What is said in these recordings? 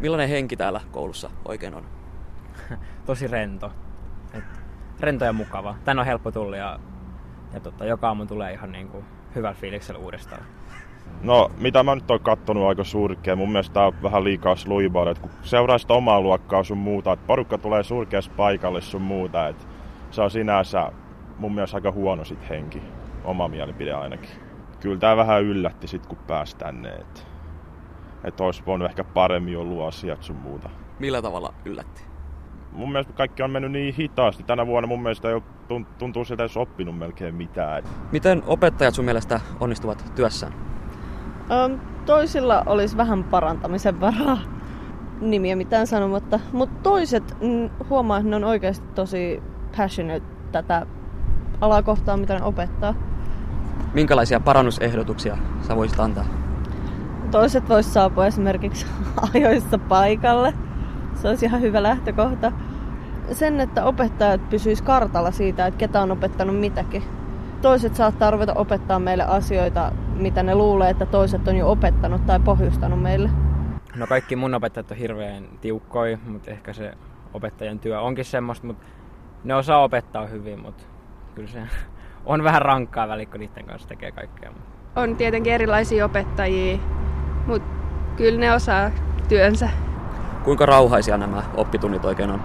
Millainen henki täällä koulussa oikein on? Tosi rento. Et rento ja mukava. Tän on helppo tulla ja, ja tota, joka aamu tulee ihan niinku hyvällä fiiliksellä uudestaan. No, mitä mä nyt oon kattonut aika surkea. Mun mielestä tää on vähän liikaa sluibaa, kun seuraa sitä omaa luokkaa sun muuta, että porukka tulee surkeassa paikalle sun muuta, että se on sinänsä mun mielestä aika huono sit henki. Oma mielipide ainakin. Kyllä tää vähän yllätti sit kun pääsi tänne, että et olisi voinut ehkä paremmin ollut asiat sun muuta. Millä tavalla yllätti? Mun mielestä kaikki on mennyt niin hitaasti. Tänä vuonna mun mielestä ei ole, tuntuu siltä, että oppinut melkein mitään. Miten opettajat sun mielestä onnistuvat työssään? Um, toisilla olisi vähän parantamisen varaa nimiä mitään sanomatta, mutta toiset mm, huomaa, että ne on oikeasti tosi passionate tätä alakohtaa, mitä ne opettaa. Minkälaisia parannusehdotuksia sä voisit antaa? Toiset vois saapua esimerkiksi ajoissa paikalle. Se olisi ihan hyvä lähtökohta. Sen, että opettajat pysyis kartalla siitä, että ketä on opettanut mitäkin. Toiset saattaa ruveta opettaa meille asioita, mitä ne luulee, että toiset on jo opettanut tai pohjustanut meille. No kaikki mun opettajat on hirveän tiukkoja, mutta ehkä se opettajan työ onkin semmoista, mutta ne osaa opettaa hyvin, mutta kyllä se on vähän rankkaa väliin, kun niiden kanssa tekee kaikkea. On tietenkin erilaisia opettajia, mutta kyllä ne osaa työnsä. Kuinka rauhaisia nämä oppitunnit oikein on?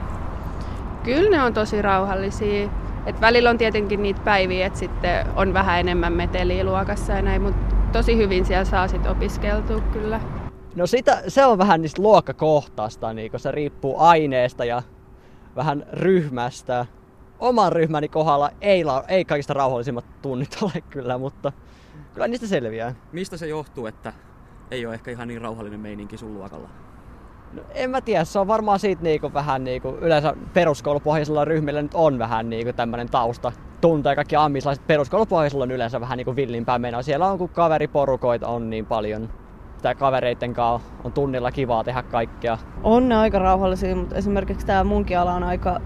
Kyllä ne on tosi rauhallisia. Et välillä on tietenkin niitä päiviä, että sitten on vähän enemmän meteliä luokassa ja näin, mutta tosi hyvin siellä saa sitten opiskeltua kyllä. No sitä, se on vähän niistä luokkakohtaista, niin se riippuu aineesta ja vähän ryhmästä. Oman ryhmäni kohdalla ei, ei kaikista rauhallisimmat tunnit ole kyllä, mutta kyllä niistä selviää. Mistä se johtuu, että ei ole ehkä ihan niin rauhallinen meininki sun luokalla? No, en mä tiedä, se on varmaan siitä niinku vähän niinku, yleensä peruskoulupohjaisilla ryhmillä nyt on vähän niinku tämmönen tausta. Tuntee kaikki ammislaiset peruskoulupohjaisilla on yleensä vähän niinku villimpää menoa. Siellä on kun kaveriporukoita on niin paljon. Tää kavereitten kanssa on tunnilla kivaa tehdä kaikkea. On ne aika rauhallisia, mutta esimerkiksi tämä munkin ala on aika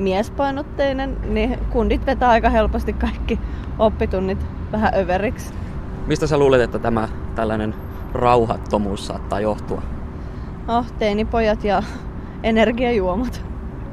miespainotteinen, niin kundit vetää aika helposti kaikki oppitunnit vähän överiksi. Mistä sä luulet, että tämä tällainen rauhattomuus saattaa johtua? Oh, teinipojat ja energiajuomat.